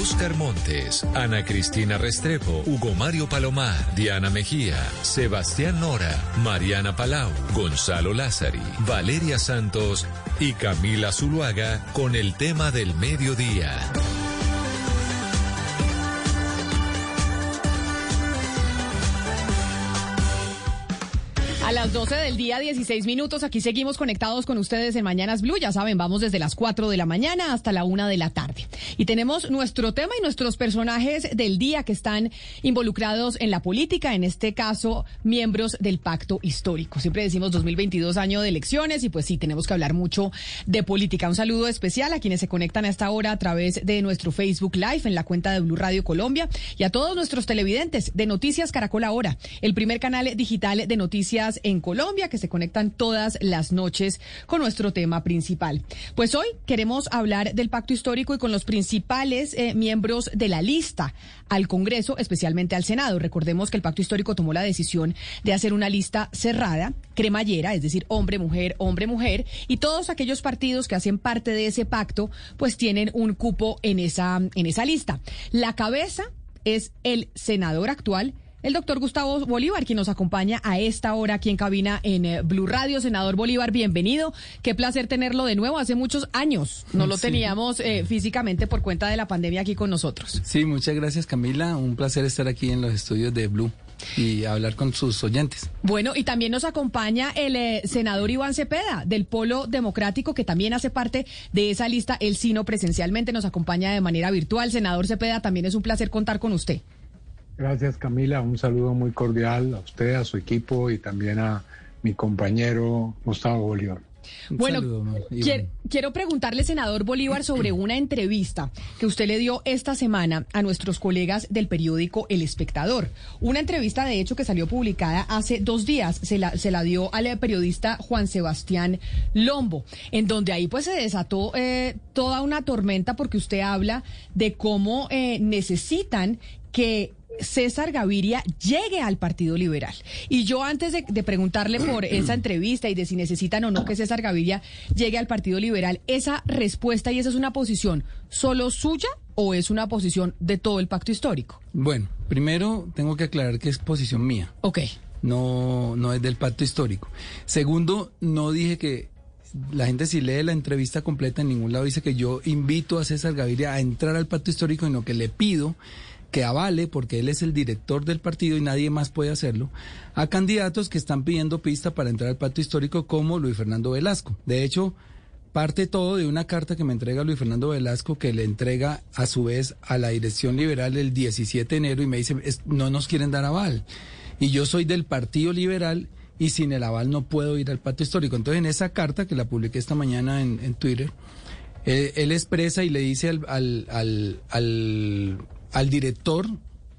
Oscar Montes, Ana Cristina Restrepo, Hugo Mario Palomar, Diana Mejía, Sebastián Nora, Mariana Palau, Gonzalo Lázari, Valeria Santos y Camila Zuluaga con el tema del mediodía. Las 12 del día, 16 minutos, aquí seguimos conectados con ustedes en Mañanas Blue. Ya saben, vamos desde las 4 de la mañana hasta la 1 de la tarde. Y tenemos nuestro tema y nuestros personajes del día que están involucrados en la política, en este caso, miembros del pacto histórico. Siempre decimos 2022 año de elecciones y pues sí, tenemos que hablar mucho de política. Un saludo especial a quienes se conectan a esta hora a través de nuestro Facebook Live en la cuenta de Blue Radio Colombia y a todos nuestros televidentes de Noticias Caracol Ahora, el primer canal digital de noticias en Colombia que se conectan todas las noches con nuestro tema principal. Pues hoy queremos hablar del pacto histórico y con los principales eh, miembros de la lista al Congreso, especialmente al Senado. Recordemos que el pacto histórico tomó la decisión de hacer una lista cerrada, cremallera, es decir, hombre, mujer, hombre, mujer, y todos aquellos partidos que hacen parte de ese pacto, pues tienen un cupo en esa, en esa lista. La cabeza es el senador actual, el doctor Gustavo Bolívar, quien nos acompaña a esta hora aquí en cabina en eh, Blue Radio. Senador Bolívar, bienvenido. Qué placer tenerlo de nuevo. Hace muchos años no lo teníamos eh, físicamente por cuenta de la pandemia aquí con nosotros. Sí, muchas gracias Camila. Un placer estar aquí en los estudios de Blue y hablar con sus oyentes. Bueno, y también nos acompaña el eh, senador Iván Cepeda del Polo Democrático, que también hace parte de esa lista. Él sí no presencialmente nos acompaña de manera virtual. Senador Cepeda, también es un placer contar con usted. Gracias Camila, un saludo muy cordial a usted, a su equipo y también a mi compañero Gustavo Bolívar. Bueno, quiero, preguntarle, senador Bolívar, sobre una entrevista que usted le dio esta semana a nuestros colegas del periódico El Espectador. Una entrevista, de hecho, que salió publicada hace dos días. Se la, se la dio al periodista Juan Sebastián Lombo, en donde ahí pues se desató eh, toda una tormenta porque usted habla de cómo eh, necesitan que César Gaviria llegue al Partido Liberal. Y yo antes de, preguntarle por esa entrevista y de si necesitan o no que César Gaviria llegue al Partido Liberal, esa respuesta y esa es una posición solo suya o es una posición de todo el pacto histórico? Bueno, primero tengo que aclarar que es posición mía. Ok. No, no es del pacto histórico. Segundo, no dije que la gente si lee la entrevista completa en ningún lado dice que yo invito a César Gaviria a entrar al pacto histórico, sino que le pido que avale, porque él es el director del partido y nadie más puede hacerlo, a candidatos que están pidiendo pista para entrar al pacto histórico como Luis Fernando Velasco. De hecho, parte todo de una carta que me entrega Luis Fernando Velasco, que le entrega a su vez a la dirección liberal el 17 de enero y me dice, no nos quieren dar aval. Y yo soy del Partido Liberal y sin el aval no puedo ir al pacto histórico. Entonces, en esa carta que la publiqué esta mañana en, Twitter, él, expresa y le dice al al director,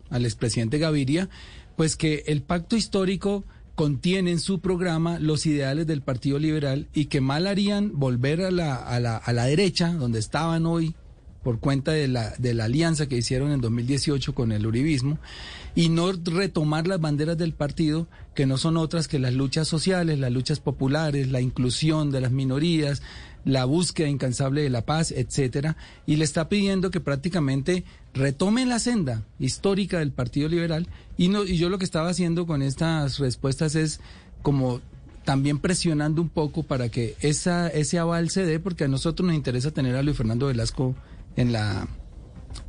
al expresidente Gaviria, pues que el pacto histórico contiene en su programa los ideales del Partido Liberal y que mal harían volver a la, a la, a la derecha, donde estaban hoy, por cuenta de la, de la alianza que hicieron en 2018 con el Uribismo, y no retomar las banderas del partido, que no son otras que las luchas sociales, las luchas populares, la inclusión de las minorías, la búsqueda incansable de la paz, etcétera, y le está pidiendo que prácticamente retome la senda histórica del Partido Liberal. Y no y yo lo que estaba haciendo con estas respuestas es como también presionando un poco para que esa ese aval se dé porque a nosotros nos interesa tener a Luis Fernando Velasco en la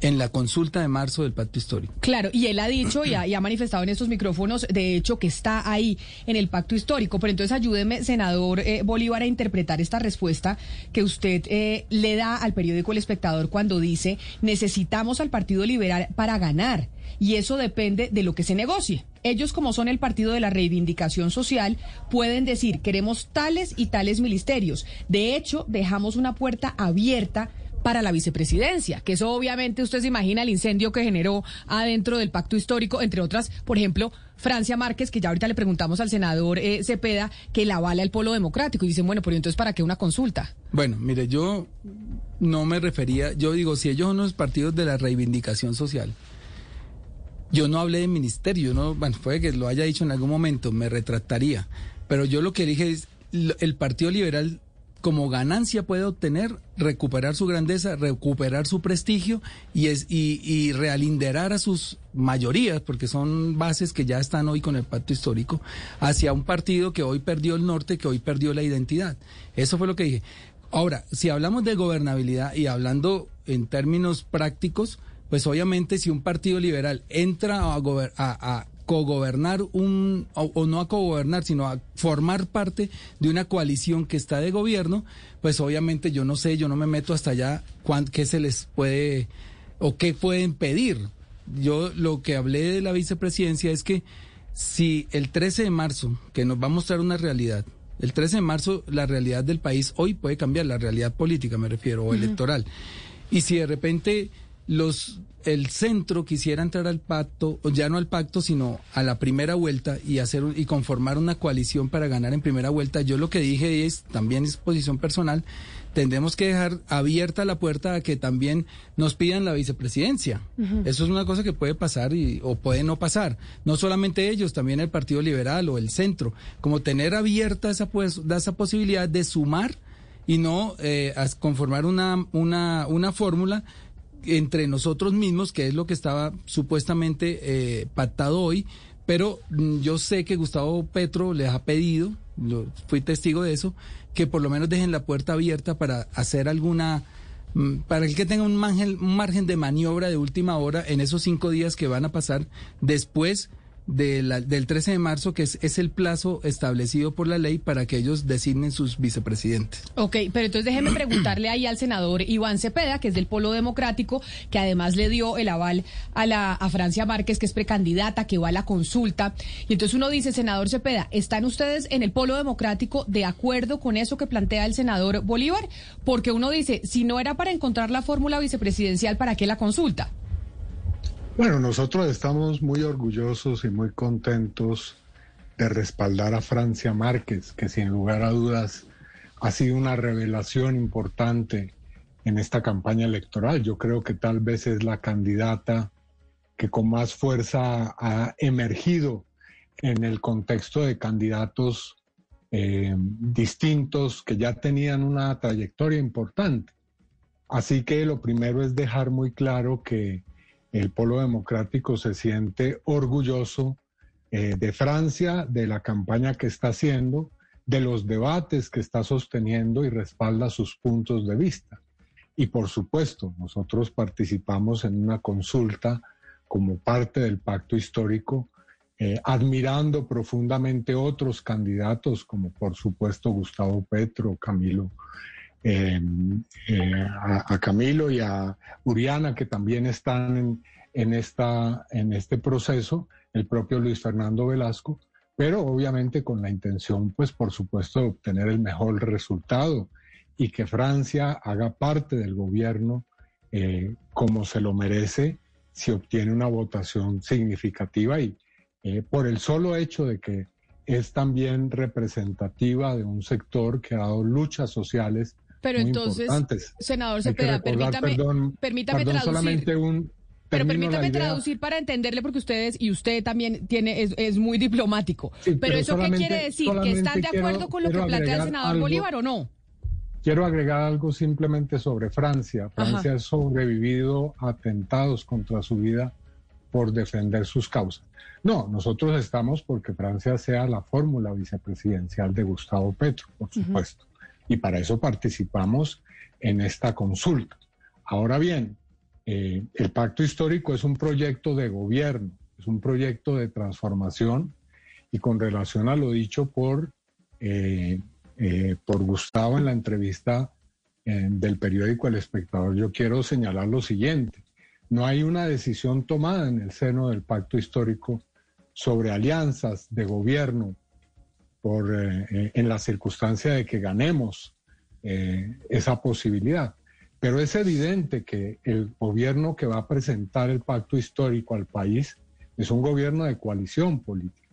en la consulta de marzo del pacto histórico. Claro, y él ha dicho y ha, manifestado en estos micrófonos, de hecho, que está ahí en el pacto histórico. Pero entonces ayúdeme, senador eh, Bolívar, a interpretar esta respuesta que usted eh, le da al periódico El Espectador cuando dice necesitamos al Partido Liberal para ganar. Y eso depende de lo que se negocie. Ellos, como son el partido de la reivindicación social, pueden decir queremos tales y tales ministerios. De hecho, dejamos una puerta abierta para la vicepresidencia, que eso obviamente usted se imagina el incendio que generó adentro del pacto histórico, entre otras, por ejemplo, Francia Márquez, que ya ahorita le preguntamos al senador eh, Cepeda, que la avala el polo democrático, y dicen, bueno, pero entonces, ¿para qué una consulta? Bueno, mire, yo no me refería, yo digo, si ellos son los partidos de la reivindicación social, yo no hablé de ministerio, no, bueno, puede que lo haya dicho en algún momento, me retractaría, pero yo lo que dije es, el Partido Liberal como ganancia puede obtener recuperar su grandeza, recuperar su prestigio y, es, y, y realinderar a sus mayorías, porque son bases que ya están hoy con el pacto histórico, hacia un partido que hoy perdió el norte, que hoy perdió la identidad. Eso fue lo que dije. Ahora, si hablamos de gobernabilidad y hablando en términos prácticos, pues obviamente si un partido liberal entra a, a, a cogobernar un, o, o, no a cogobernar, sino a formar parte de una coalición que está de gobierno, pues obviamente yo no sé, yo no me meto hasta allá cuán, qué se les puede o qué pueden pedir. Yo lo que hablé de la vicepresidencia es que si el 13 de marzo, que nos va a mostrar una realidad, el 13 de marzo la realidad del país hoy puede cambiar, la realidad política me refiero, o uh -huh. electoral. Y si de repente los el centro quisiera entrar al pacto, ya no al pacto, sino a la primera vuelta y hacer y conformar una coalición para ganar en primera vuelta, yo lo que dije es, también es posición personal, tendremos que dejar abierta la puerta a que también nos pidan la vicepresidencia. Uh -huh. Eso es una cosa que puede pasar y, o puede no pasar. No solamente ellos, también el Partido Liberal o el centro. Como tener abierta esa, pues, esa posibilidad de sumar y no eh, conformar una, una, una fórmula entre nosotros mismos, que es lo que estaba supuestamente eh, pactado hoy, pero mm, yo sé que Gustavo Petro les ha pedido, fui testigo de eso, que por lo menos dejen la puerta abierta para hacer alguna, mm, para el que tenga un margen de maniobra de última hora en esos cinco días que van a pasar después del 13 de marzo, que es, es, el plazo establecido por la ley para que ellos designen sus vicepresidentes. Ok, pero entonces déjeme preguntarle ahí al senador Iván Cepeda, que es del Polo Democrático, que además le dio el aval a, la, a Francia Márquez, que es precandidata, que va a la consulta. Y entonces uno dice, senador Cepeda, ¿están ustedes en el Polo Democrático de acuerdo con eso que plantea el senador Bolívar? Porque uno dice, si no era para encontrar la fórmula vicepresidencial, ¿para qué la consulta? Bueno, nosotros estamos muy orgullosos y muy contentos de respaldar a Francia Márquez, que sin lugar a dudas ha sido una revelación importante en esta campaña electoral. Yo creo que tal vez es la candidata que con más fuerza ha emergido en el contexto de candidatos eh, distintos que ya tenían una trayectoria importante. Así que lo primero es dejar muy claro que el Polo Democrático se siente orgulloso eh, de Francia, de la campaña que está haciendo, de los debates que está sosteniendo y respalda sus puntos de vista. Y por supuesto, nosotros participamos en una consulta como parte del pacto histórico, eh, admirando profundamente otros candidatos, como por supuesto Gustavo Petro, Camilo eh, eh, a, a, Camilo y a Uriana, que también están en, en, esta, en este proceso, el propio Luis Fernando Velasco, pero obviamente con la intención, pues por supuesto, de obtener el mejor resultado y que Francia haga parte del gobierno eh, como se lo merece si obtiene una votación significativa y eh, por el solo hecho de que es también representativa de un sector que ha dado luchas sociales pero entonces, senador Cepeda, permítame, perdón, permítame perdón, traducir. solamente un, pero permítame traducir para entenderle, porque ustedes y usted también tiene es, es muy diplomático. Sí, pero, pero, ¿eso qué quiere decir? ¿Que están de acuerdo quiero, con lo que plantea el senador algo, Bolívar o no? Quiero agregar algo simplemente sobre Francia. Francia ha sobrevivido a atentados contra su vida por defender sus causas. No, nosotros estamos porque Francia sea la fórmula vicepresidencial de Gustavo Petro, por supuesto. Uh -huh y para eso participamos en esta consulta. Ahora bien, eh, el pacto histórico es un proyecto de gobierno, es un proyecto de transformación y con relación a lo dicho por, eh, eh, por Gustavo en la entrevista del periódico El Espectador, yo quiero señalar lo siguiente. No hay una decisión tomada en el seno del pacto histórico sobre alianzas de gobierno por, eh, en la circunstancia de que ganemos eh, esa posibilidad. Pero es evidente que el gobierno que va a presentar el pacto histórico al país es un gobierno de coalición política.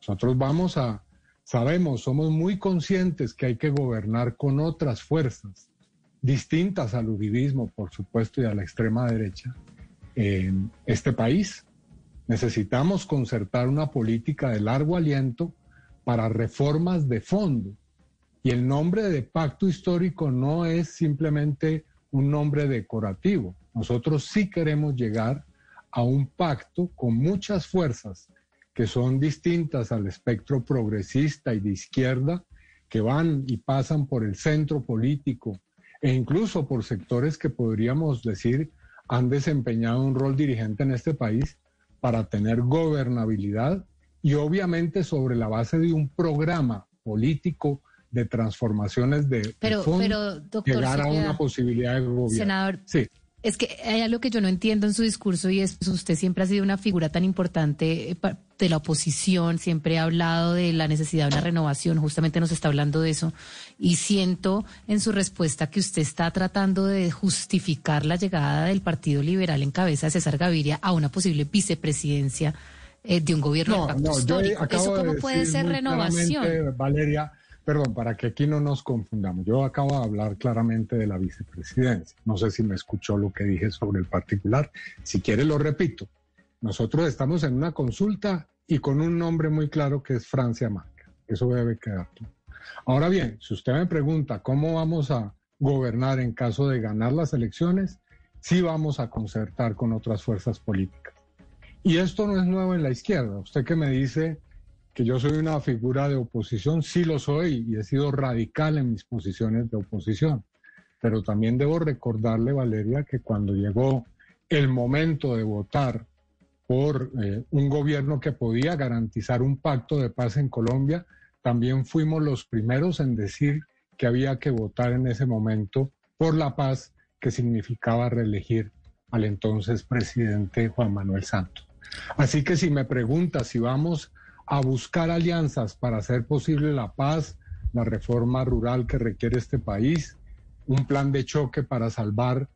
Nosotros vamos a, sabemos, somos muy conscientes que hay que gobernar con otras fuerzas, distintas al uribismo, por supuesto, y a la extrema derecha, en este país. Necesitamos concertar una política de largo aliento para reformas de fondo Y el nombre de pacto histórico no es simplemente un nombre decorativo. Nosotros sí queremos llegar a un pacto con muchas fuerzas que son distintas al espectro progresista y de izquierda, que van y pasan por el centro político e incluso por sectores que podríamos decir han desempeñado un rol dirigente en este país para tener gobernabilidad y obviamente sobre la base de un programa político de transformaciones de, pero, llegar a una posibilidad de gobierno. Senador, sí. Es que hay algo que yo no entiendo en su discurso y es, pues, usted siempre ha sido una figura tan importante eh, de la oposición, siempre ha hablado de la necesidad de una renovación, justamente nos está hablando de eso, y siento en su respuesta que usted está tratando de justificar la llegada del Partido Liberal en cabeza de César Gaviria a una posible vicepresidencia eh, de un gobierno de pacto histórico. ¿Eso cómo puede ser renovación? Valeria, Perdón, para que aquí no nos confundamos. Yo acabo de hablar claramente de la vicepresidencia. No sé si me escuchó lo que dije sobre el particular. Si quiere, lo repito. Nosotros estamos en una consulta y con un nombre muy claro que es Francia Marca. Eso debe quedar claro. Ahora bien, si usted me pregunta cómo vamos a gobernar en caso de ganar las elecciones, sí vamos a concertar con otras fuerzas políticas. Y esto no es nuevo en la izquierda. Usted que me dice que yo soy una figura de oposición, sí lo soy y he sido radical en mis posiciones de oposición. Pero también debo recordarle, Valeria, que cuando llegó el momento de votar por eh, un gobierno que podía garantizar un pacto de paz en Colombia, también fuimos los primeros en decir que había que votar en ese momento por la paz, que significaba reelegir al entonces presidente Juan Manuel Santos. Así que si me pregunta si vamos a buscar alianzas para hacer posible la paz, la reforma rural que requiere este país, un plan de choque para salvar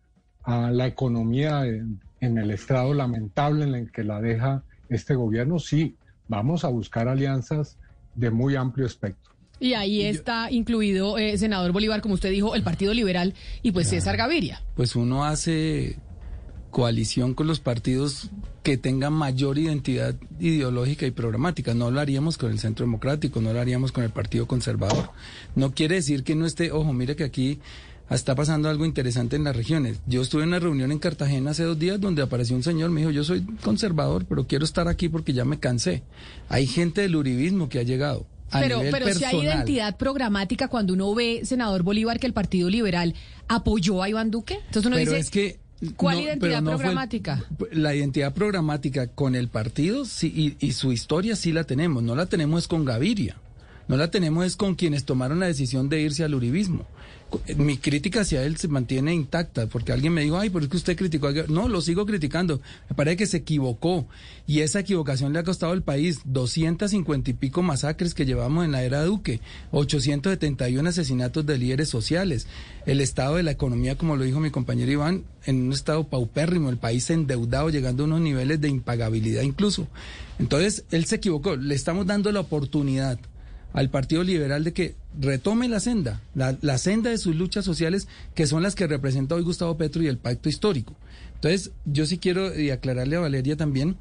a la economía en, el estado lamentable en el que la deja este gobierno, sí, vamos a buscar alianzas de muy amplio espectro. Y ahí está incluido, eh, senador Bolívar, como usted dijo, el Partido Liberal y pues César Gaviria. Pues uno hace coalición con los partidos que tengan mayor identidad ideológica y programática. No lo haríamos con el Centro Democrático, no lo haríamos con el Partido Conservador. No quiere decir que no esté, ojo, mire que aquí está pasando algo interesante en las regiones. Yo estuve en una reunión en Cartagena hace dos días donde apareció un señor, me dijo, yo soy conservador, pero quiero estar aquí porque ya me cansé. Hay gente del uribismo que ha llegado. A pero pero si hay identidad programática cuando uno ve, senador Bolívar, que el Partido Liberal apoyó a Iván Duque. Entonces uno pero dice... Es que ¿Cuál identidad programática? la identidad programática con el partido sí, y, y, su historia sí la tenemos. No la tenemos con Gaviria. No la tenemos es con quienes tomaron la decisión de irse al uribismo mi crítica hacia él se mantiene intacta, porque alguien me dijo, ay, pero es que usted criticó No, lo sigo criticando. Me parece que se equivocó. Y esa equivocación le ha costado al país 250 y pico masacres que llevamos en la era Duque, 871 asesinatos de líderes sociales, el estado de la economía, como lo dijo mi compañero Iván, en un estado paupérrimo, el país endeudado, llegando a unos niveles de impagabilidad incluso. Entonces, él se equivocó. Le estamos dando la oportunidad al Partido Liberal de que retome la senda, la, senda de sus luchas sociales, que son las que representa hoy Gustavo Petro y el pacto histórico. Entonces, yo sí quiero aclararle a Valeria también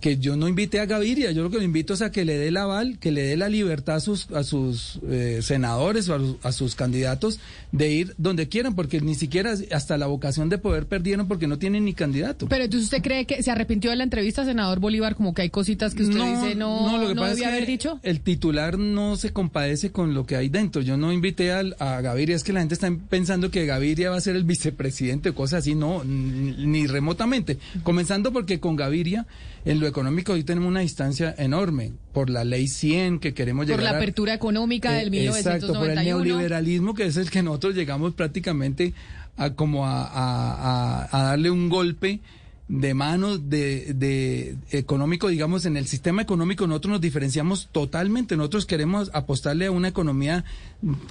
que yo no invité a Gaviria, yo lo que lo invito es a que le dé el aval, que le dé la libertad a sus, a sus eh, senadores o a, sus candidatos de ir donde quieran, porque ni siquiera hasta la vocación de poder perdieron porque no tienen ni candidato. Pero entonces usted cree que se arrepintió de la entrevista, senador Bolívar, como que hay cositas que usted dice no, no, lo que pasa es que haber dicho. El titular no se compadece con lo que hay dentro. Yo no invité a, a Gaviria, es que la gente está pensando que Gaviria va a ser el vicepresidente o cosas así, no, ni remotamente. Comenzando porque con Gaviria en lo económico hoy tenemos una distancia enorme por la ley 100 que queremos llegar Por la apertura económica del 1991. Exacto, por el neoliberalismo que es el que nosotros llegamos prácticamente a como a, darle un golpe de mano de, de, económico, digamos, en el sistema económico nosotros nos diferenciamos totalmente. Nosotros queremos apostarle a una economía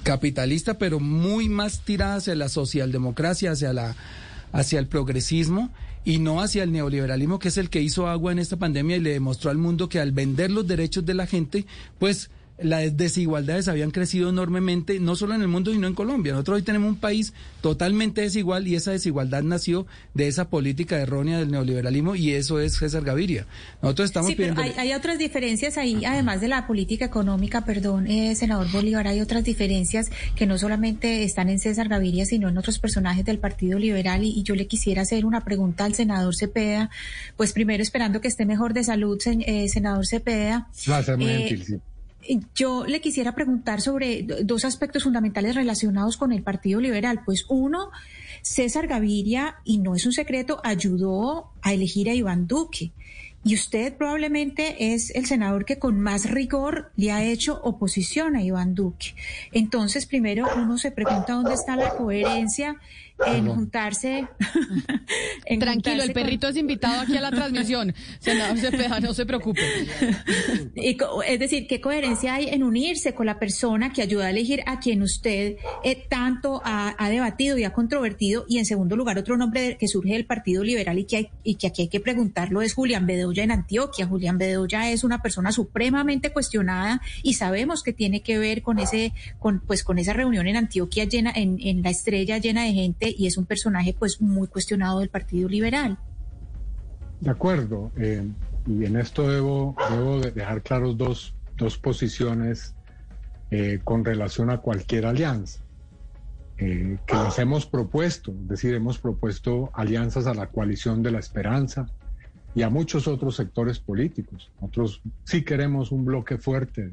capitalista, pero muy más tirada hacia la socialdemocracia, hacia la hacia el progresismo y no hacia el neoliberalismo, que es el que hizo agua en esta pandemia y le demostró al mundo que al vender los derechos de la gente, pues las desigualdades habían crecido enormemente, no solo en el mundo, sino en Colombia. Nosotros hoy tenemos un país totalmente desigual y esa desigualdad nació de esa política errónea del neoliberalismo y eso es César Gaviria. Nosotros estamos sí, Pero hay, otras diferencias ahí, además de la política económica, perdón, eh, senador Bolívar, hay otras diferencias que no solamente están en César Gaviria, sino en otros personajes del Partido Liberal y, yo le quisiera hacer una pregunta al senador Cepeda, pues primero esperando que esté mejor de salud, eh, senador Cepeda. Eh, yo le quisiera preguntar sobre dos aspectos fundamentales relacionados con el Partido Liberal. Pues uno, César Gaviria, y no es un secreto, ayudó a elegir a Iván Duque. Y usted probablemente es el senador que con más rigor le ha hecho oposición a Iván Duque. Entonces, primero uno se pregunta dónde está la coherencia en juntarse. Tranquilo, el perrito es invitado aquí a la transmisión. Senador Cepeda, no se preocupe. es decir, ¿qué coherencia hay en unirse con la persona que ayuda a elegir a quien usted eh, tanto ha, debatido y ha controvertido? Y en segundo lugar, otro nombre que surge del Partido Liberal y que, hay, y que aquí hay que preguntarlo es Julián Bedoya en Antioquia. Julián Bedoya es una persona supremamente cuestionada y sabemos que tiene que ver con ese, con, pues con esa reunión en Antioquia llena, en, en la estrella llena de gente y es un personaje pues muy cuestionado del Partido Liberal. De acuerdo, eh, y en esto debo, debo dejar claros dos, dos posiciones eh, con relación a cualquier alianza. Eh, que nos hemos propuesto, es decir, hemos propuesto alianzas a la coalición de la esperanza y a muchos otros sectores políticos. Nosotros sí queremos un bloque fuerte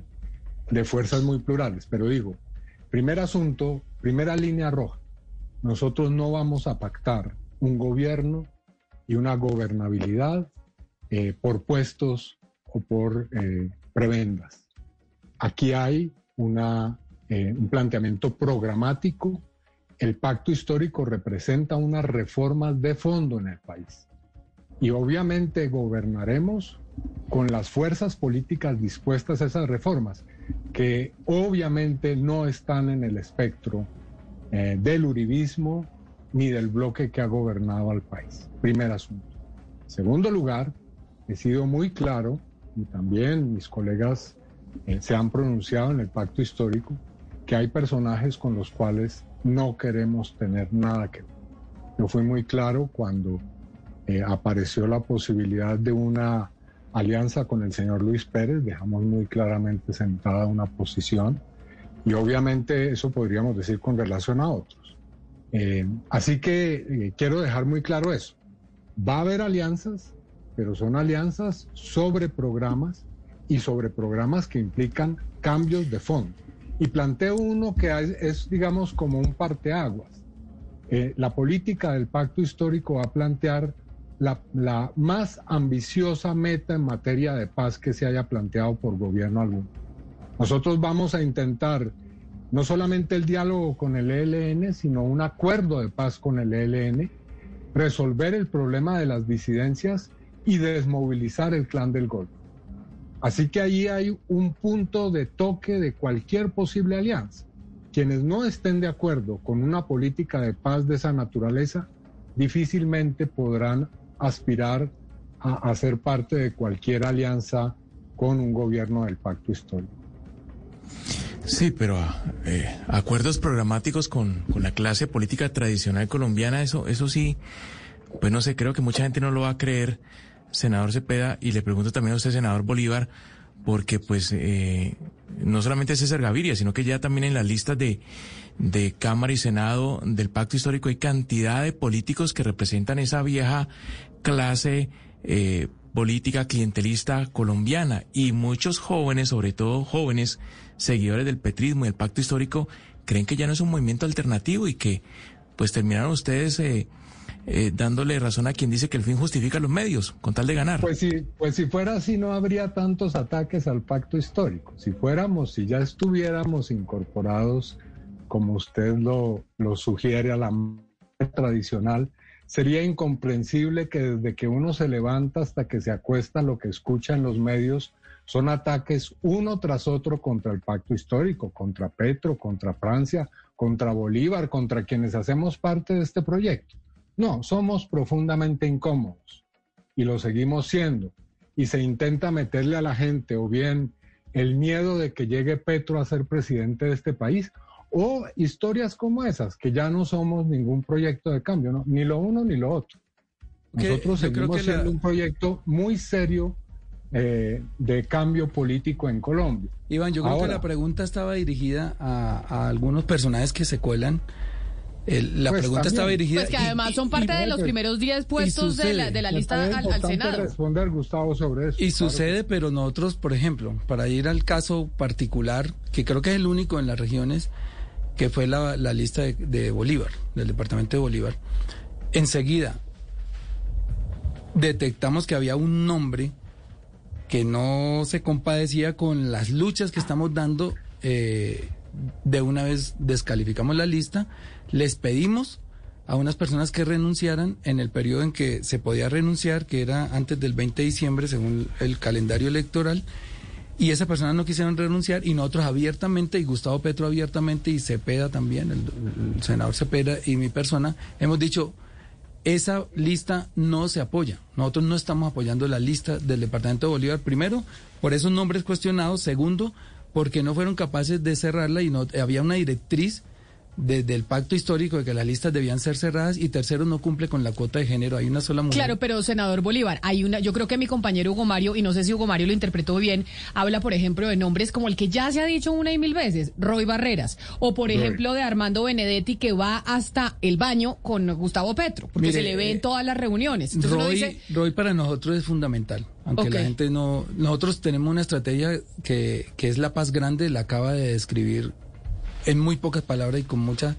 de fuerzas muy plurales, pero digo, primer asunto, primera línea roja, nosotros no vamos a pactar un gobierno y una gobernabilidad eh, por puestos o por eh, prebendas. Aquí hay una, eh, un planteamiento programático. El pacto histórico representa unas reformas de fondo en el país. Y obviamente gobernaremos con las fuerzas políticas dispuestas a esas reformas, que obviamente no están en el espectro eh, del uribismo ni del bloque que ha gobernado al país. Primer asunto. Segundo lugar, he sido muy claro, y también mis colegas eh, se han pronunciado en el pacto histórico, que hay personajes con los cuales no queremos tener nada que ver. Yo fui muy claro cuando eh, apareció la posibilidad de una alianza con el señor Luis Pérez, dejamos muy claramente sentada una posición y obviamente eso podríamos decir con relación a otros. Eh, así que eh, quiero dejar muy claro eso. Va a haber alianzas, pero son alianzas sobre programas y sobre programas que implican cambios de fondo. Y planteo uno que es, digamos, como un parteaguas. Eh, la política del pacto histórico va a plantear la, la, más ambiciosa meta en materia de paz que se haya planteado por gobierno alguno. Nosotros vamos a intentar no solamente el diálogo con el ELN, sino un acuerdo de paz con el ELN, resolver el problema de las disidencias y desmovilizar el clan del Golfo. Así que ahí hay un punto de toque de cualquier posible alianza. Quienes no estén de acuerdo con una política de paz de esa naturaleza difícilmente podrán aspirar a, a ser parte de cualquier alianza con un gobierno del pacto histórico. Sí, pero eh, acuerdos programáticos con, con, la clase política tradicional colombiana, eso, eso sí, pues no sé, creo que mucha gente no lo va a creer, senador Cepeda, y le pregunto también a usted, senador Bolívar, porque pues eh, no solamente César Gaviria, sino que ya también en las listas de, de Cámara y Senado del Pacto Histórico hay cantidad de políticos que representan esa vieja clase eh, política clientelista colombiana y muchos jóvenes, sobre todo jóvenes seguidores del petrismo y del pacto histórico, creen que ya no es un movimiento alternativo y que pues terminaron ustedes eh, eh, dándole razón a quien dice que el fin justifica los medios, con tal de ganar. Pues si, pues si fuera así no habría tantos ataques al pacto histórico. Si fuéramos, si ya estuviéramos incorporados, como usted lo, lo sugiere, a la tradicional, Sería incomprensible que desde que uno se levanta hasta que se acuesta lo que escucha en los medios son ataques uno tras otro contra el pacto histórico, contra Petro, contra Francia, contra Bolívar, contra quienes hacemos parte de este proyecto. No, somos profundamente incómodos y lo seguimos siendo. Y se intenta meterle a la gente o bien el miedo de que llegue Petro a ser presidente de este país, o historias como esas, que ya no somos ningún proyecto de cambio, ¿no? ni lo uno ni lo otro. Nosotros seguimos siendo un proyecto muy serio eh, de cambio político en Colombia. Iván, yo creo que la pregunta estaba dirigida a, algunos personajes que se cuelan. la pues pregunta estaba dirigida. Pues que además son parte de los primeros 10 puestos de la, de la lista al, al, Senado. responder, Gustavo, sobre eso. Y sucede, pero nosotros, por ejemplo, para ir al caso particular, que creo que es el único en las regiones, que fue la, lista de, Bolívar, del departamento de Bolívar, enseguida detectamos que había un nombre que no se compadecía con las luchas que estamos dando. Eh, de una vez descalificamos la lista, les pedimos a unas personas que renunciaran en el periodo en que se podía renunciar, que era antes del 20 de diciembre, según el calendario electoral, y esas personas no quisieron renunciar y nosotros abiertamente, y Gustavo Petro abiertamente, y Cepeda también, el, senador Cepeda y mi persona, hemos dicho, esa lista no se apoya. Nosotros no estamos apoyando la lista del Departamento de Bolívar, primero, por esos nombres cuestionados, segundo, porque no fueron capaces de cerrarla y no había una directriz desde el pacto histórico de que las listas debían ser cerradas y tercero no cumple con la cuota de género. Hay una sola mujer. Claro pero senador Bolívar hay una yo creo que mi compañero Hugo Mario y no sé si Hugo Mario lo interpretó bien habla por ejemplo de nombres como el que ya se ha dicho una y mil veces Roy Barreras o por ejemplo de Armando Benedetti que va hasta el baño con Gustavo Petro porque se le ve en eh, todas las reuniones. Roy, Roy para nosotros es fundamental aunque la gente no nosotros tenemos una estrategia que, que es la paz grande la acaba de describir en muy pocas palabras y con mucha,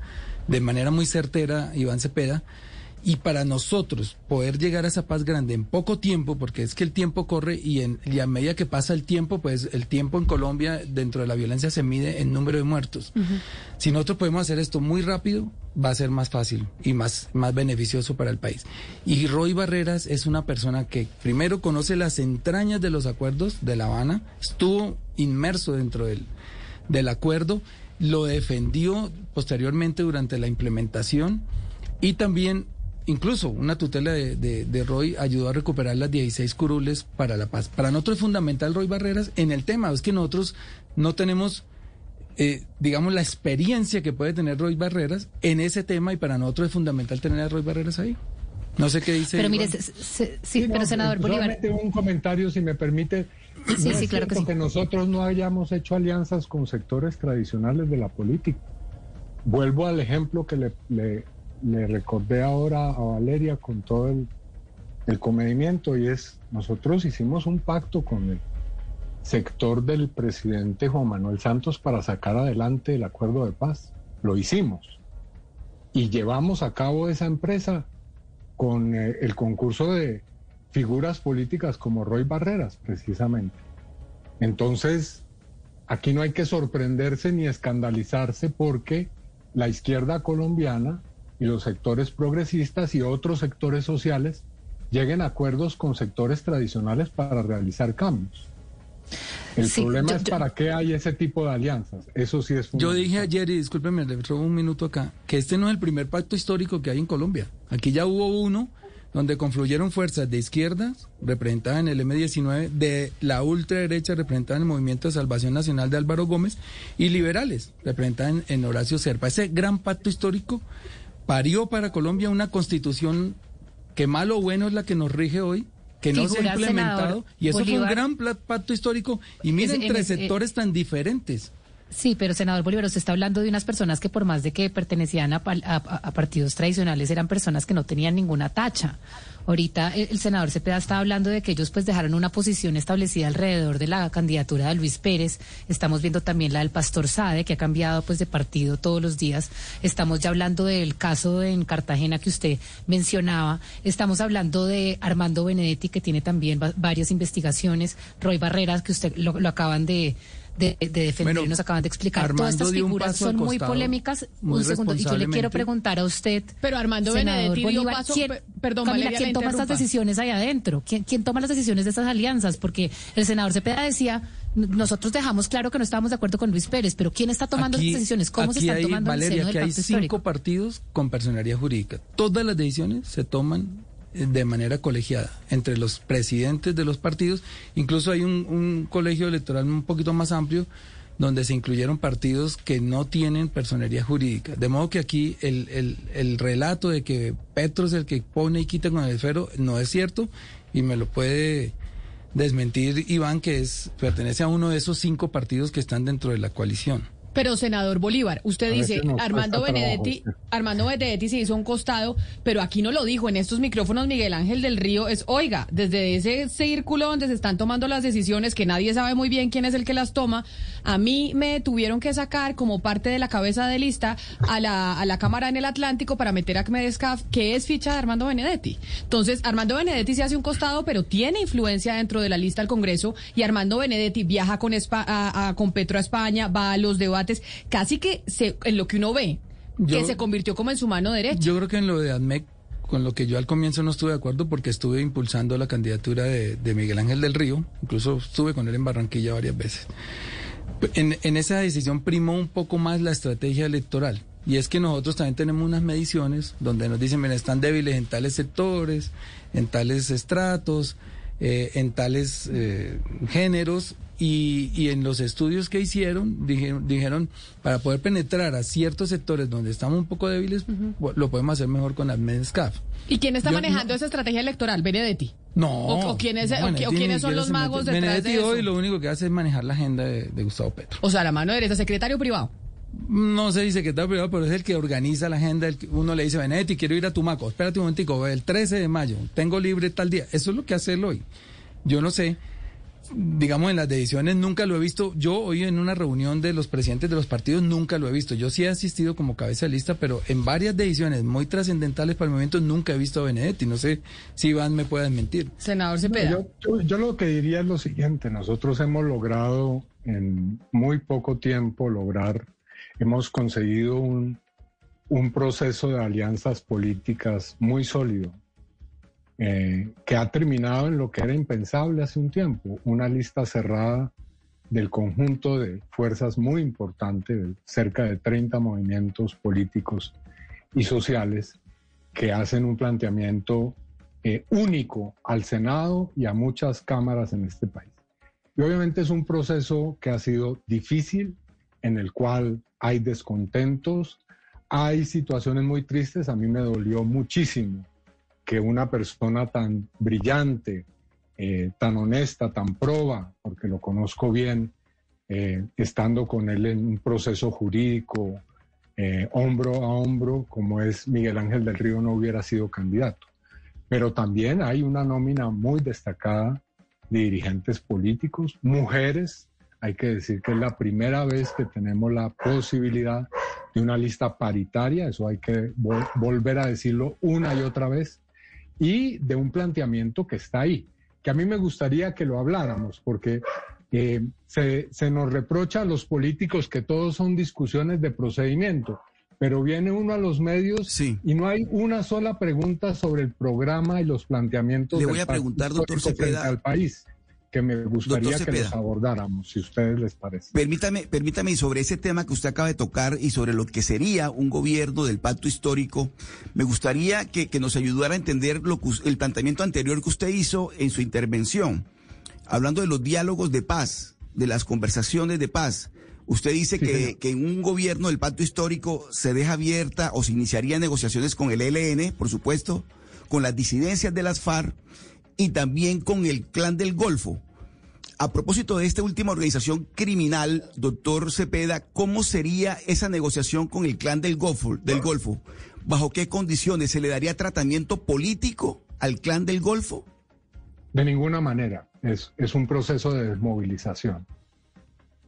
de manera muy certera, Iván Cepeda. Y para nosotros poder llegar a esa paz grande en poco tiempo, porque es que el tiempo corre y, en, y a medida que pasa el tiempo, pues el tiempo en Colombia dentro de la violencia se mide en número de muertos. Si nosotros podemos hacer esto muy rápido, va a ser más fácil y más, más beneficioso para el país. Y Roy Barreras es una persona que primero conoce las entrañas de los acuerdos de La Habana, estuvo inmerso dentro del, del acuerdo lo defendió posteriormente durante la implementación y también incluso una tutela de, Roy ayudó a recuperar las 16 curules para la paz. Para nosotros es fundamental Roy Barreras en el tema, es que nosotros no tenemos, eh, digamos, la experiencia que puede tener Roy Barreras en ese tema y para nosotros es fundamental tener a Roy Barreras ahí. No sé qué dice. Pero mire, sí, pero senador Bolívar. un comentario, si me permite. Sí, sí, claro que sí. que nosotros no hayamos hecho alianzas con sectores tradicionales de la política. Vuelvo al ejemplo que le, recordé ahora a Valeria con todo el, el comedimiento y es, nosotros hicimos un pacto con el sector del presidente Juan Manuel Santos para sacar adelante el acuerdo de paz. Lo hicimos. Y llevamos a cabo esa empresa con eh, el concurso de figuras políticas como Roy Barreras, precisamente. Entonces, aquí no hay que sorprenderse ni escandalizarse porque la izquierda colombiana y los sectores progresistas y otros sectores sociales lleguen a acuerdos con sectores tradicionales para realizar cambios. El problema es para qué hay ese tipo de alianzas. Eso sí es Yo dije ayer, y discúlpeme, le robo un minuto acá, que este no es el primer pacto histórico que hay en Colombia. Aquí ya hubo uno donde confluyeron fuerzas de izquierdas, representadas en el M19, de la ultraderecha, representada en el Movimiento de Salvación Nacional de Álvaro Gómez, y liberales, representadas en, Horacio Serpa. Ese gran pacto histórico parió para Colombia una constitución que malo o bueno es la que nos rige hoy, que no se ha implementado, y eso fue un gran pacto histórico, y miren, entre sectores tan diferentes. Sí, pero senador Bolívar, usted está hablando de unas personas que por más de que pertenecían a, partidos tradicionales eran personas que no tenían ninguna tacha. Ahorita el, senador Cepeda está hablando de que ellos pues dejaron una posición establecida alrededor de la candidatura de Luis Pérez. Estamos viendo también la del Pastor Sade, que ha cambiado pues de partido todos los días. Estamos ya hablando del caso en Cartagena que usted mencionaba. Estamos hablando de Armando Benedetti, que tiene también varias investigaciones. Roy Barreras, que usted lo acaban de de, defender y nos acaban de explicar. Todas estas figuras son muy polémicas. un segundo, y yo le quiero preguntar a usted. Pero Armando Benedetti dio paso, ¿quién, perdón, Camila, ¿quién toma estas decisiones ahí adentro? ¿Quién, ¿Quién toma las decisiones de estas alianzas? Porque el senador Cepeda decía nosotros dejamos claro que no estábamos de acuerdo con Luis Pérez, pero ¿quién está tomando las decisiones? ¿Cómo se están tomando Valeria, aquí hay cinco partidos con personalidad jurídica. Todas las decisiones se toman de manera colegiada entre los presidentes de los partidos. Incluso hay un, un colegio electoral un poquito más amplio donde se incluyeron partidos que no tienen personería jurídica. De modo que aquí el, el, el relato de que Petro es el que pone y quita con el esfero no es cierto y me lo puede desmentir Iván, que es pertenece a uno de esos cinco partidos que están dentro de la coalición. Pero, senador Bolívar, usted dice, Armando Benedetti, Armando Benedetti se hizo un costado, pero aquí no lo dijo en estos micrófonos Miguel Ángel del Río, es, oiga, desde ese círculo donde se están tomando las decisiones, que nadie sabe muy bien quién es el que las toma, a mí me tuvieron que sacar como parte de la cabeza de lista a la, a la Cámara en el Atlántico para meter a Medescaf, que es ficha de Armando Benedetti. Entonces, Armando Benedetti se hace un costado, pero tiene influencia dentro de la lista del Congreso, y Armando Benedetti viaja con, con Petro a España, va a los debates casi que se, en lo que uno ve, que se convirtió como en su mano derecha. Yo creo que en lo de ADMEC, con lo que yo al comienzo no estuve de acuerdo porque estuve impulsando la candidatura de, Miguel Ángel del Río, incluso estuve con él en Barranquilla varias veces. En, en esa decisión primó un poco más la estrategia electoral. Y es que nosotros también tenemos unas mediciones donde nos dicen, mira, están débiles en tales sectores, en tales estratos, eh, en tales eh, géneros y, y, en los estudios que hicieron dijeron, dijeron, para poder penetrar a ciertos sectores donde estamos un poco débiles, lo podemos hacer mejor con AdMedSCAF. ¿Y quién está manejando esa estrategia electoral? Benedetti. No. ¿O, quiénes son los magos detrás Benedetti de eso? hoy lo único que hace es manejar la agenda de, de Gustavo Petro. O sea, la mano derecha, secretario privado. No sé si secretario privado, pero es el que organiza la agenda. uno le dice, Benedetti, quiero ir a Tumaco. Espérate un momentico, el 13 de mayo, tengo libre tal día. Eso es lo que hace él hoy. Yo no sé digamos, en las decisiones nunca lo he visto. Yo hoy en una reunión de los presidentes de los partidos nunca lo he visto. Yo sí he asistido como cabeza de lista, pero en varias decisiones muy trascendentales para el movimiento nunca he visto a Benedetti. No sé si Iván me puede desmentir. Senador Cepeda. yo, lo que diría es lo siguiente. Nosotros hemos logrado en muy poco tiempo lograr, hemos conseguido un, un proceso de alianzas políticas muy sólido eh, que ha terminado en lo que era impensable hace un tiempo, una lista cerrada del conjunto de fuerzas muy importantes, cerca de 30 movimientos políticos y sociales que hacen un planteamiento eh, único al Senado y a muchas cámaras en este país. Y obviamente es un proceso que ha sido difícil, en el cual hay descontentos, hay situaciones muy tristes, a mí me dolió muchísimo que una persona tan brillante, eh, tan honesta, tan proba, porque lo conozco bien, eh, estando con él en un proceso jurídico, eh, hombro a hombro, como es Miguel Ángel del Río, no hubiera sido candidato. Pero también hay una nómina muy destacada de dirigentes políticos, mujeres. Hay que decir que es la primera vez que tenemos la posibilidad de una lista paritaria, eso hay que volver a decirlo una y otra vez y de un planteamiento que está ahí, que a mí me gustaría que lo habláramos, porque eh, se, se nos reprocha a los políticos que todos son discusiones de procedimiento, pero viene uno a los medios y no hay una sola pregunta sobre el programa y los planteamientos Le voy a preguntar, doctor Cepeda, al país que me gustaría que los abordáramos, si ustedes les parece. Permítame, permítame, y sobre ese tema que usted acaba de tocar y sobre lo que sería un gobierno del pacto histórico, me gustaría que, nos ayudara a entender lo el planteamiento anterior que usted hizo en su intervención, hablando de los diálogos de paz, de las conversaciones de paz. Usted dice que, que, en un gobierno del pacto histórico se deja abierta o se iniciaría negociaciones con el ELN, por supuesto, con las disidencias de las FARC y también con el Clan del Golfo. A propósito de esta última organización criminal, doctor Cepeda, ¿cómo sería esa negociación con el Clan del Golfo? Del Golfo? ¿Bajo qué condiciones? ¿Se le daría tratamiento político al Clan del Golfo? De ninguna manera. Es, es un proceso de desmovilización.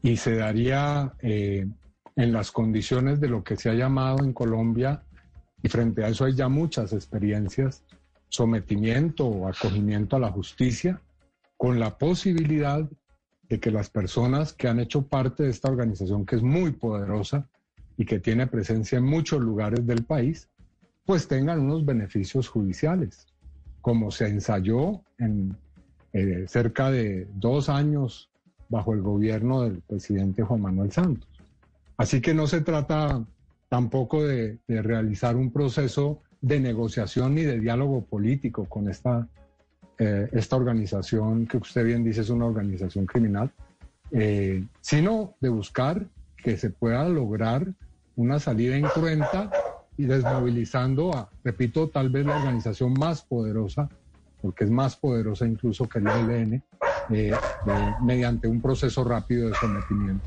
Y se daría eh, en las condiciones de lo que se ha llamado en Colombia, y frente a eso hay ya muchas experiencias, sometimiento o acogimiento a la justicia, con la posibilidad de que las personas que han hecho parte de esta organización, que es muy poderosa y que tiene presencia en muchos lugares del país, pues tengan unos beneficios judiciales, como se ensayó en eh, cerca de dos años bajo el gobierno del presidente Juan Manuel Santos. Así que no se trata tampoco de realizar un proceso de negociación ni de diálogo político con esta, eh, esta organización que usted bien dice es una organización criminal, eh, sino de buscar que se pueda lograr una salida incruenta y desmovilizando a, repito, tal vez la organización más poderosa, porque es más poderosa incluso que el ELN, eh, mediante un proceso rápido de sometimiento.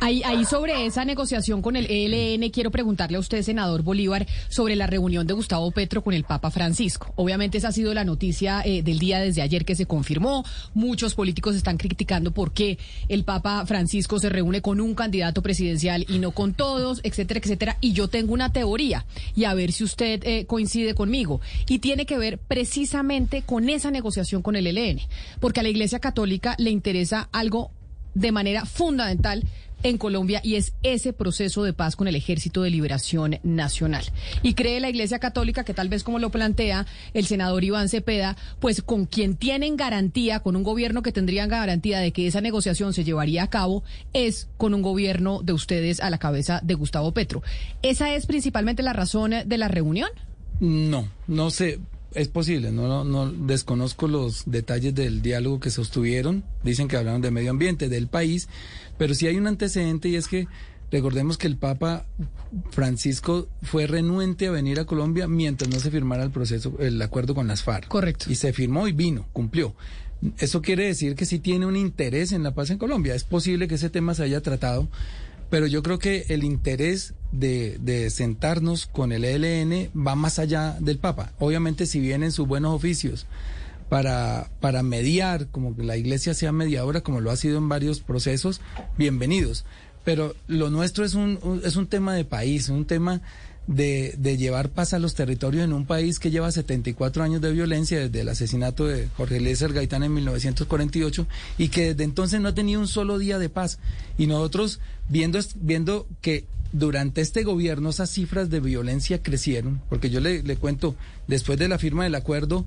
Ahí, ahí, sobre esa negociación con el ELN, quiero preguntarle a usted, senador Bolívar, sobre la reunión de Gustavo Petro con el Papa Francisco. Obviamente esa ha sido la noticia eh, del día desde ayer que se confirmó. Muchos políticos están criticando por qué el Papa Francisco se reúne con un candidato presidencial y no con todos, etcétera, etcétera. Y yo tengo una teoría, y a ver si usted eh, coincide conmigo, y tiene que ver precisamente con esa negociación con el ELN, porque a la Iglesia Católica le interesa algo de manera fundamental en Colombia y es ese proceso de paz con el Ejército de Liberación Nacional. Y cree la Iglesia Católica que tal vez como lo plantea el senador Iván Cepeda, pues con quien tienen garantía, con un gobierno que tendrían garantía de que esa negociación se llevaría a cabo, es con un gobierno de ustedes a la cabeza de Gustavo Petro. ¿Esa es principalmente la razón de la reunión? No, no sé. Es posible, no, no, desconozco los detalles del diálogo que sostuvieron. Dicen que hablaron de medio ambiente, del país, pero sí hay un antecedente y es que recordemos que el Papa Francisco fue renuente a venir a Colombia mientras no se firmara el proceso, el acuerdo con las FARC. Correcto. Y se firmó y vino, cumplió. Eso quiere decir que sí tiene un interés en la paz en Colombia. Es posible que ese tema se haya tratado pero yo creo que el interés de, sentarnos con el ELN va más allá del Papa. Obviamente, si vienen sus buenos oficios para, para mediar, como que la iglesia sea mediadora, como lo ha sido en varios procesos, bienvenidos. Pero lo nuestro es un, es un tema de país, un tema de, de, llevar paz a los territorios en un país que lleva 74 años de violencia desde el asesinato de Jorge Eliezer Gaitán en 1948 y que desde entonces no ha tenido un solo día de paz. Y nosotros, viendo, viendo que durante este gobierno esas cifras de violencia crecieron, porque yo le, le cuento, después de la firma del acuerdo,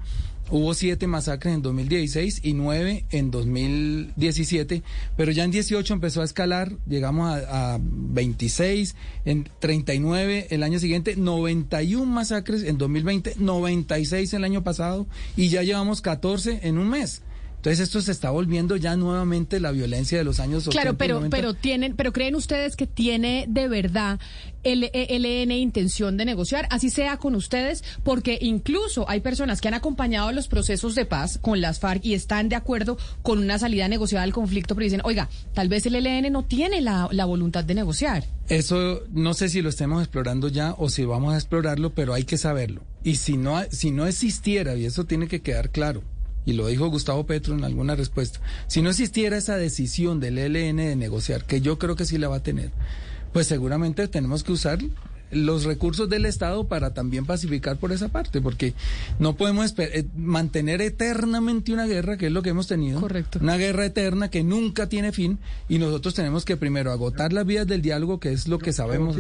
Hubo siete masacres en 2016 y nueve en 2017, pero ya en 18 empezó a escalar, llegamos a, a 26, en 39 el año siguiente, 91 masacres en 2020, 96 el año pasado y ya llevamos 14 en un mes. Entonces esto se está volviendo ya nuevamente la violencia de los años 80. Claro, pero pero tienen, pero creen ustedes que tiene de verdad el ELN intención de negociar, así sea con ustedes, porque incluso hay personas que han acompañado los procesos de paz con las FARC y están de acuerdo con una salida negociada al conflicto, pero dicen, oiga, tal vez el ELN no tiene la, la voluntad de negociar. Eso no sé si lo estemos explorando ya o si vamos a explorarlo, pero hay que saberlo. Y si no, si no existiera, y eso tiene que quedar claro, y lo dijo Gustavo Petro en alguna respuesta, si no existiera esa decisión del ELN de negociar, que yo creo que sí la va a tener, pues seguramente tenemos que usar los recursos del Estado para también pacificar por esa parte, porque no podemos eh, mantener eternamente una guerra, que es lo que hemos tenido. Correcto. Una guerra eterna que nunca tiene fin y nosotros tenemos que primero agotar las vías del diálogo, que es lo que sabemos.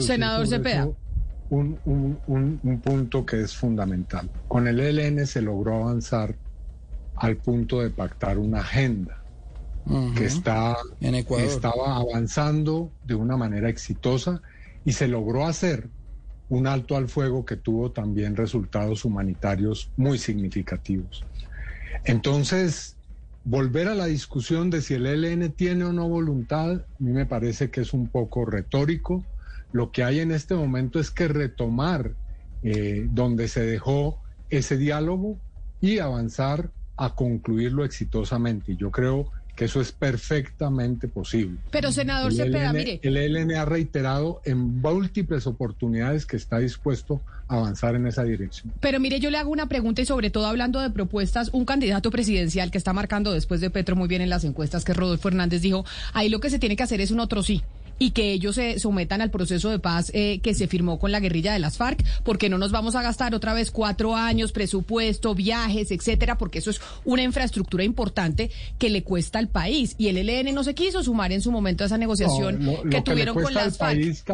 Senador Cepeda. Un, un, un, un punto que es fundamental. Con el ELN se logró avanzar al punto de pactar una agenda que está, en estaba avanzando de una manera exitosa y se logró hacer un alto al fuego que tuvo también resultados humanitarios muy significativos. Entonces, volver a la discusión de si el ELN tiene o no voluntad, a mí me parece que es un poco retórico. Lo que hay en este momento es que retomar eh, donde se dejó ese diálogo y avanzar a concluirlo exitosamente. Yo creo que eso es perfectamente posible. Pero, senador el Cepeda, mire. El ELN ha reiterado en múltiples oportunidades que está dispuesto a avanzar en esa dirección. Pero mire, yo le hago una pregunta y sobre todo hablando de propuestas, un candidato presidencial que está marcando después de Petro muy bien en las encuestas, que Rodolfo Hernández dijo, ahí lo que se tiene que hacer es un otro sí y que ellos se sometan al proceso de paz eh, que se firmó con la guerrilla de las FARC, porque no nos vamos a gastar otra vez cuatro años, presupuesto, viajes, etcétera, porque eso es una infraestructura importante que le cuesta al país. Y el ELN no se quiso sumar en su momento a esa negociación que tuvieron con las FARC.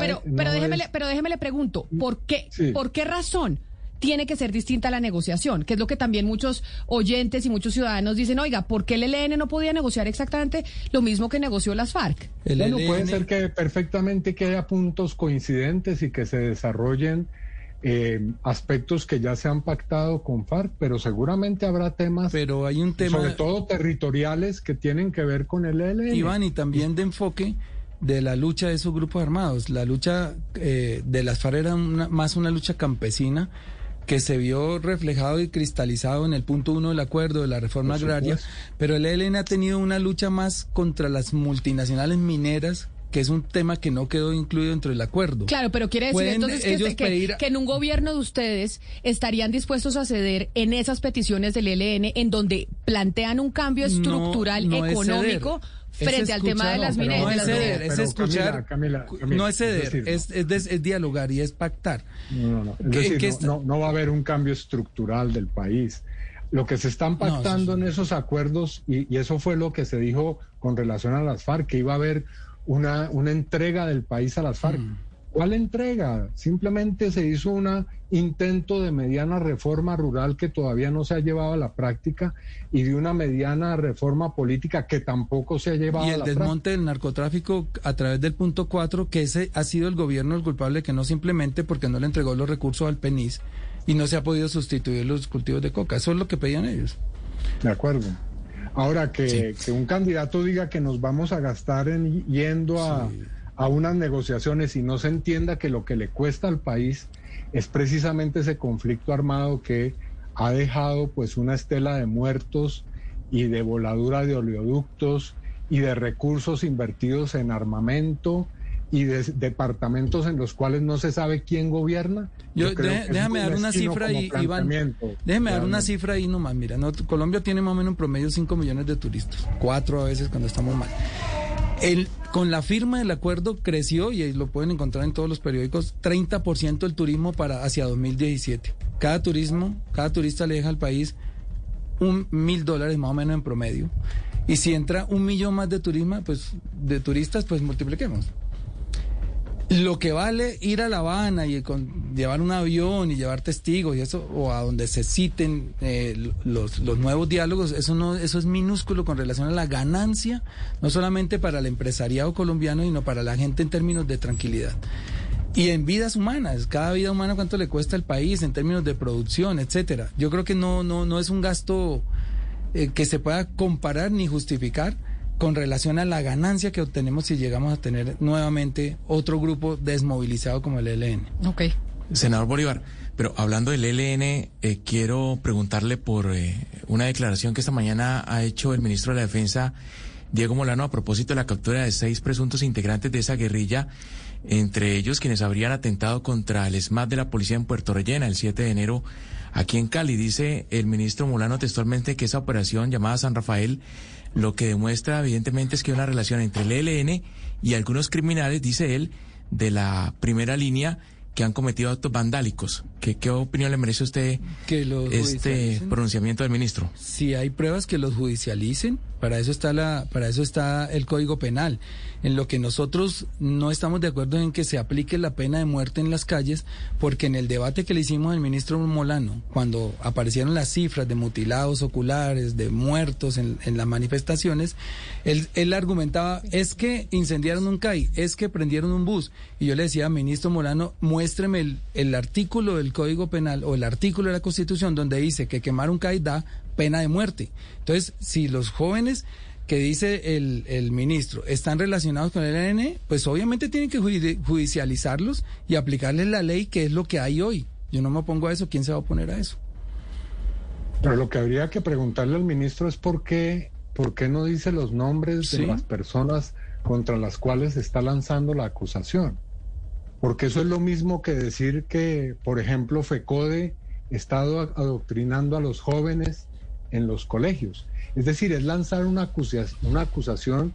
pero, pero, déjeme, pero déjeme le pregunto, ¿por qué, ¿por qué razón? Tiene que ser distinta a la negociación, que es lo que también muchos oyentes y muchos ciudadanos dicen, oiga, ¿por qué el ELN no podía negociar exactamente lo mismo que negoció las FARC? bueno, puede ser que perfectamente que haya puntos coincidentes y que se desarrollen eh, aspectos que ya se han pactado con FARC, pero seguramente habrá temas, pero hay un tema, sobre todo territoriales, que tienen que ver con el ELN. Iván, y también de enfoque de la lucha de esos grupos armados. La lucha eh, de las FARC era más una lucha campesina que se vio reflejado y cristalizado en el punto uno del acuerdo de la reforma agraria, pero el ELN ha tenido una lucha más contra las multinacionales mineras que es un tema que no quedó incluido dentro del acuerdo. Claro, pero quiere decir entonces que, que, en un gobierno de ustedes estarían dispuestos a ceder en esas peticiones del ELN en donde plantean un cambio estructural económico frente al tema de las mineras. No es ceder, es escuchar. no es ceder, es, es, dialogar y es pactar. No, no, no. no, va a haber un cambio estructural del país. Lo que se están pactando en esos acuerdos, y, y, eso fue lo que se dijo con relación a las FARC, que iba a haber una, una entrega del país a las FARC. Mm. ¿Cuál entrega? Simplemente se hizo un intento de mediana reforma rural que todavía no se ha llevado a la práctica y de una mediana reforma política que tampoco se ha llevado a la práctica. Y el desmonte del narcotráfico a través del punto 4, que ese ha sido el gobierno el culpable, que no simplemente porque no le entregó los recursos al PENIS y no se ha podido sustituir los cultivos de coca. Eso es lo que pedían ellos. De acuerdo. Ahora, que, un candidato diga que nos vamos a gastar en yendo a, a unas negociaciones y no se entienda que lo que le cuesta al país es precisamente ese conflicto armado que ha dejado pues una estela de muertos y de voladura de oleoductos y de recursos invertidos en armamento y de departamentos en los cuales no se sabe quién gobierna. Yo, déjame dar una cifra y Iván, déjeme dar una cifra ahí nomás. Mira, Colombia tiene más o menos un promedio 5 millones de turistas, cuatro a veces cuando estamos mal. El, con la firma del acuerdo creció, y lo pueden encontrar en todos los periódicos, 30% el turismo para hacia 2017. Cada turismo, cada turista le deja al país un mil dólares más o menos en promedio. Y si entra un millón más de turismo, pues de turistas, pues multipliquemos lo que vale ir a La Habana y llevar un avión y llevar testigos y eso, o a donde se citen eh, los, los, nuevos diálogos, eso, no, eso es minúsculo con relación a la ganancia, no solamente para el empresariado colombiano, sino para la gente en términos de tranquilidad. Y en vidas humanas, cada vida humana cuánto le cuesta al país en términos de producción, etcétera. Yo creo que no, no, no es un gasto eh, que se pueda comparar ni justificar con relación a la ganancia que obtenemos si llegamos a tener nuevamente otro grupo desmovilizado como el ELN. Ok. Senador Bolívar, pero hablando del ELN, eh, quiero preguntarle por eh, una declaración que esta mañana ha hecho el ministro de la Defensa, Diego Molano, a propósito de la captura de seis presuntos integrantes de esa guerrilla, entre ellos quienes habrían atentado contra el SMAT de la policía en Puerto Rellena el 7 de enero aquí en Cali. Dice el ministro Molano textualmente que esa operación llamada San Rafael lo que demuestra evidentemente es que hay una relación entre el ELN y algunos criminales, dice él, de la primera línea que han cometido actos vandálicos. ¿Qué, qué opinión le merece a usted que este pronunciamiento del ministro? Si hay pruebas que los judicialicen, para eso está la, para eso está el Código Penal. En lo que nosotros no estamos de acuerdo en que se aplique la pena de muerte en las calles, porque en el debate que le hicimos al ministro Molano, cuando aparecieron las cifras de mutilados oculares, de muertos en, las manifestaciones, él, él, argumentaba, es que incendiaron un CAI, es que prendieron un bus. Y yo le decía, ministro Molano, muéstreme el, el artículo del Código Penal o el artículo de la Constitución donde dice que quemar un CAI da pena de muerte. Entonces, si los jóvenes que dice el, el, ministro están relacionados con el ELN, pues obviamente tienen que judicializarlos y aplicarles la ley que es lo que hay hoy. Yo no me opongo a eso, ¿quién se va a oponer a eso? Pero lo que habría que preguntarle al ministro es por qué, por qué no dice los nombres de las personas contra las cuales se está lanzando la acusación. Porque eso es lo mismo que decir que, por ejemplo, FECODE está adoctrinando a los jóvenes en los colegios. Es decir, es lanzar una acusación,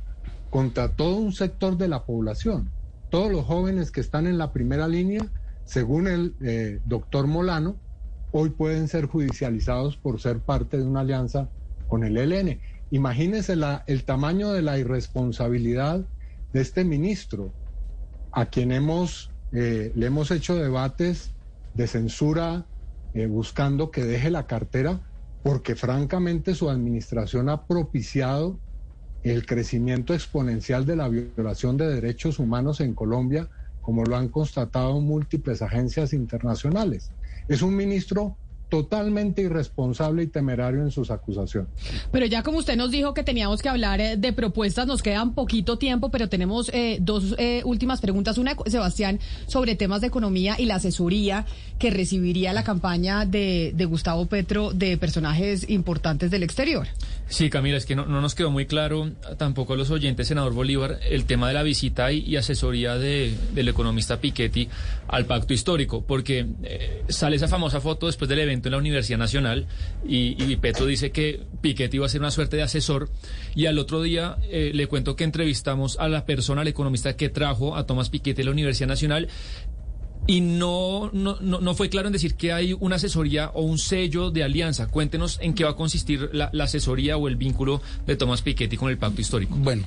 contra todo un sector de la población. Todos los jóvenes que están en la primera línea, según el eh, doctor Molano, hoy pueden ser judicializados por ser parte de una alianza con el ELN. Imagínense la, el tamaño de la irresponsabilidad de este ministro, a quien hemos, eh, le hemos hecho debates de censura eh, buscando que deje la cartera porque francamente su administración ha propiciado el crecimiento exponencial de la violación de derechos humanos en Colombia como lo han constatado múltiples agencias internacionales. Es un ministro totalmente irresponsable y temerario en sus acusaciones. Pero ya como usted nos dijo que teníamos que hablar eh, de propuestas, nos queda un poquito tiempo, pero tenemos eh, dos eh, últimas preguntas. Una, Sebastián, sobre temas de economía y la asesoría que recibiría la campaña de, de Gustavo Petro de personajes importantes del exterior. Sí, Camila, es que no, nos quedó muy claro tampoco a los oyentes, senador Bolívar, el tema de la visita y, asesoría de, del economista Piketty al pacto histórico, porque sale esa famosa foto después del evento en la Universidad Nacional y, Petro dice que Piketty iba a ser una suerte de asesor y al otro día eh, le cuento que entrevistamos a la persona, al economista que trajo a Tomás Piketty a la Universidad Nacional y no, no, no, fue claro en decir que hay una asesoría o un sello de alianza. Cuéntenos en qué va a consistir la, la asesoría o el vínculo de Tomás Piketty con el pacto histórico. Bueno,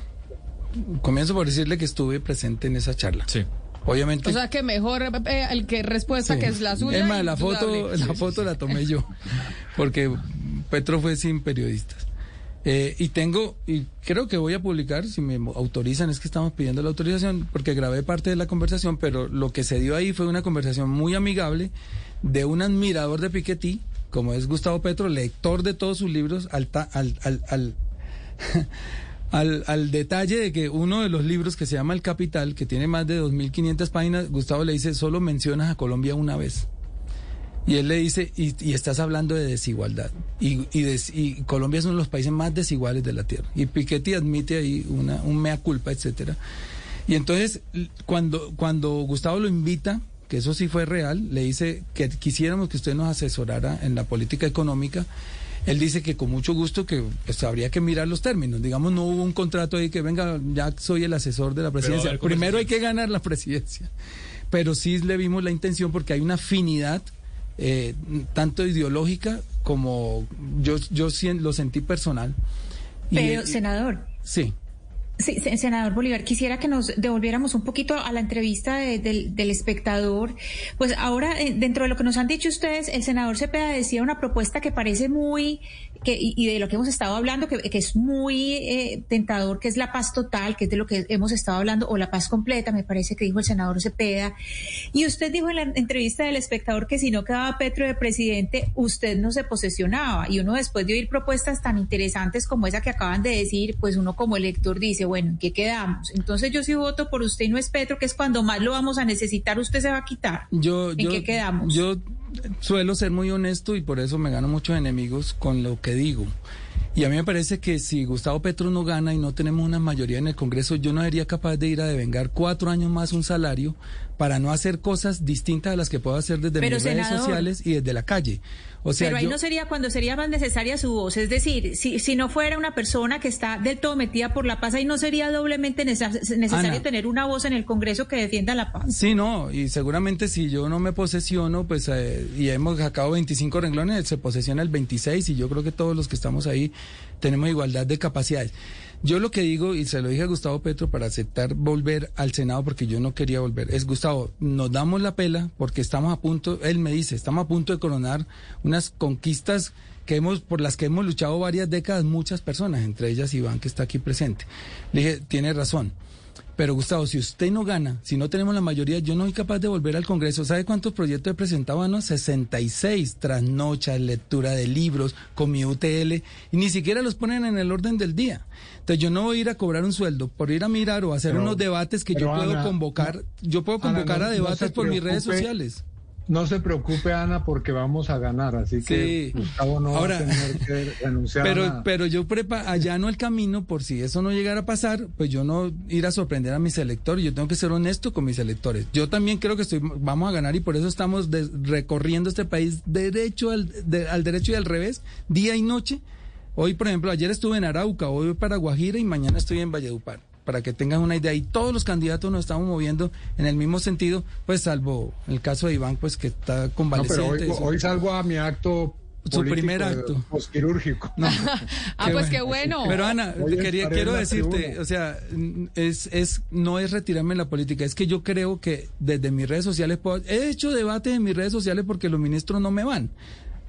comienzo por decirle que estuve presente en esa charla. Sí. Obviamente. O sea que mejor eh, el que respuesta que es la suya. Es más, la foto, la foto la tomé yo, porque Petro fue sin periodistas. Eh, y tengo, y creo que voy a publicar, si me autorizan, es que estamos pidiendo la autorización, porque grabé parte de la conversación, pero lo que se dio ahí fue una conversación muy amigable de un admirador de Piketty, como es Gustavo Petro, lector de todos sus libros, al, al, al, al al, al, detalle de que uno de los libros que se llama El Capital, que tiene más de 2.500 páginas, Gustavo le dice, solo mencionas a Colombia una vez. Y él le dice, y, estás hablando de desigualdad. Y, y, Colombia es uno de los países más desiguales de la Tierra. Y Piketty admite ahí una, un mea culpa, etcétera. Y entonces, cuando, cuando Gustavo lo invita, que eso sí fue real, le dice que quisiéramos que usted nos asesorara en la política económica. Él dice que con mucho gusto que pues, habría que mirar los términos. Digamos, no hubo un contrato ahí que venga, ya soy el asesor de la presidencia. Primero hay que ganar la presidencia. Pero sí le vimos la intención porque hay una afinidad eh, tanto ideológica como yo, yo lo sentí personal. Pero, senador. Sí. Sí, senador Bolívar, quisiera que nos devolviéramos un poquito a la entrevista del, espectador. Pues ahora, eh, dentro de lo que nos han dicho ustedes, el senador Cepeda decía una propuesta que parece muy, que, y de lo que hemos estado hablando, que, es muy eh, tentador, que es la paz total, que es de lo que hemos estado hablando, o la paz completa, me parece que dijo el senador Cepeda. Y usted dijo en la entrevista del espectador que si no quedaba Petro de presidente, usted no se posesionaba. Y uno después de oír propuestas tan interesantes como esa que acaban de decir, pues uno como elector dice, bueno, ¿en qué quedamos? Entonces yo sí voto por usted y no es Petro, que es cuando más lo vamos a necesitar, usted se va a quitar. Yo, ¿En qué quedamos? Yo suelo ser muy honesto y por eso me gano muchos enemigos con lo que digo. Y a mí me parece que si Gustavo Petro no gana y no tenemos una mayoría en el Congreso, yo no sería capaz de ir a devengar cuatro años más un salario para no hacer cosas distintas a las que puedo hacer desde mis redes sociales y desde la calle. O sea, Pero ahí no sería cuando sería más necesaria su voz. Es decir, si, si no fuera una persona que está del todo metida por la paz, ahí no sería doblemente necesario tener una voz en el Congreso que defienda la paz. Sí, no, y seguramente si yo no me posesiono, pues, eh, y hemos sacado 25 renglones, se posesiona el 26, y yo creo que todos los que estamos ahí tenemos igualdad de capacidades. Yo lo que digo, y se lo dije a Gustavo Petro para aceptar volver al Senado, porque yo no quería volver, es Gustavo, nos damos la pela porque estamos a punto, él me dice, estamos a punto de coronar unas conquistas que hemos, por las que hemos luchado varias décadas muchas personas, entre ellas Iván, que está aquí presente. Le dije, tiene razón. Pero Gustavo, si usted no gana, si no tenemos la mayoría, yo no soy capaz de volver al Congreso. ¿Sabe cuántos proyectos he presentado? No, 66, trasnochas, lectura de libros, con mi UTL, y ni siquiera los ponen en el orden del día. Entonces yo no voy a ir a cobrar un sueldo por ir a mirar o hacer unos debates que yo puedo convocar. yo puedo convocar a debates por mis redes sociales. No se preocupe, Ana, porque vamos a ganar, así que Gustavo no va a tener que renunciar pero, Pero yo prepa allano el camino por si eso no llegara a pasar, pues yo no ir a sorprender a mis electores, yo tengo que ser honesto con mis electores. Yo también creo que estoy, vamos a ganar y por eso estamos recorriendo este país derecho al, al derecho y al revés, día y noche. Hoy, por ejemplo, ayer estuve en Arauca, hoy voy para Guajira y mañana estoy en Valledupar para que tengan una idea. Y todos los candidatos nos estamos moviendo en el mismo sentido, pues salvo el caso de Iván, pues que está convaleciente. No, pero hoy, salgo a mi acto su primer acto quirúrgico. ah, pues qué bueno. Pero Ana, quería, quiero decirte, o sea, es, es, no es retirarme en la política, es que yo creo que desde mis redes sociales puedo, he hecho debate en mis redes sociales porque los ministros no me van.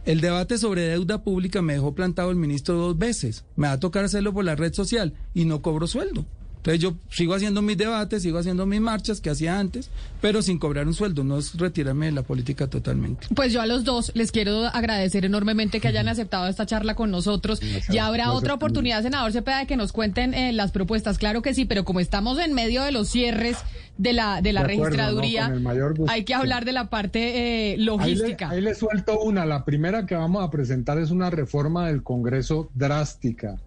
El debate sobre deuda pública me dejó plantado el ministro dos veces. Me va a tocar hacerlo por la red social y no cobro sueldo Entonces yo sigo haciendo mis debates, sigo haciendo mis marchas que hacía antes, pero sin cobrar un sueldo, no es retirarme de la política totalmente. Pues yo a los dos les quiero agradecer enormemente que hayan aceptado esta charla con nosotros. Ya habrá otra oportunidad, senador Cepeda, de que nos cuenten eh, las propuestas. Claro que sí, pero como estamos en medio de los cierres de la de la De acuerdo, registraduría, no, hay que hablar de la parte eh, Ahí le, logística. ahí le suelto una. La primera que vamos a presentar es una reforma del Congreso drástica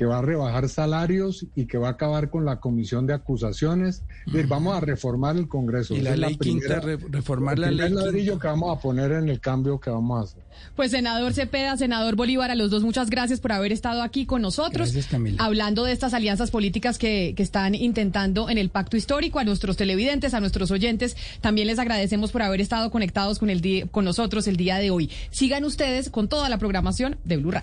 que va a rebajar salarios y que va a acabar con la comisión de acusaciones. Vamos a reformar el Congreso. Y la ley quinta, primera- re- reformar el la ley quinta. ladrillo que vamos a poner en el cambio que vamos a hacer. Pues senador Cepeda, senador Bolívar, a los dos muchas gracias por haber estado aquí con nosotros. Gracias. Hablando de estas alianzas políticas que, que están intentando en el pacto histórico, a nuestros televidentes, a nuestros oyentes, también les agradecemos por haber estado conectados con, el día- con nosotros el día de hoy. Sigan ustedes con toda la programación de Blue Radio.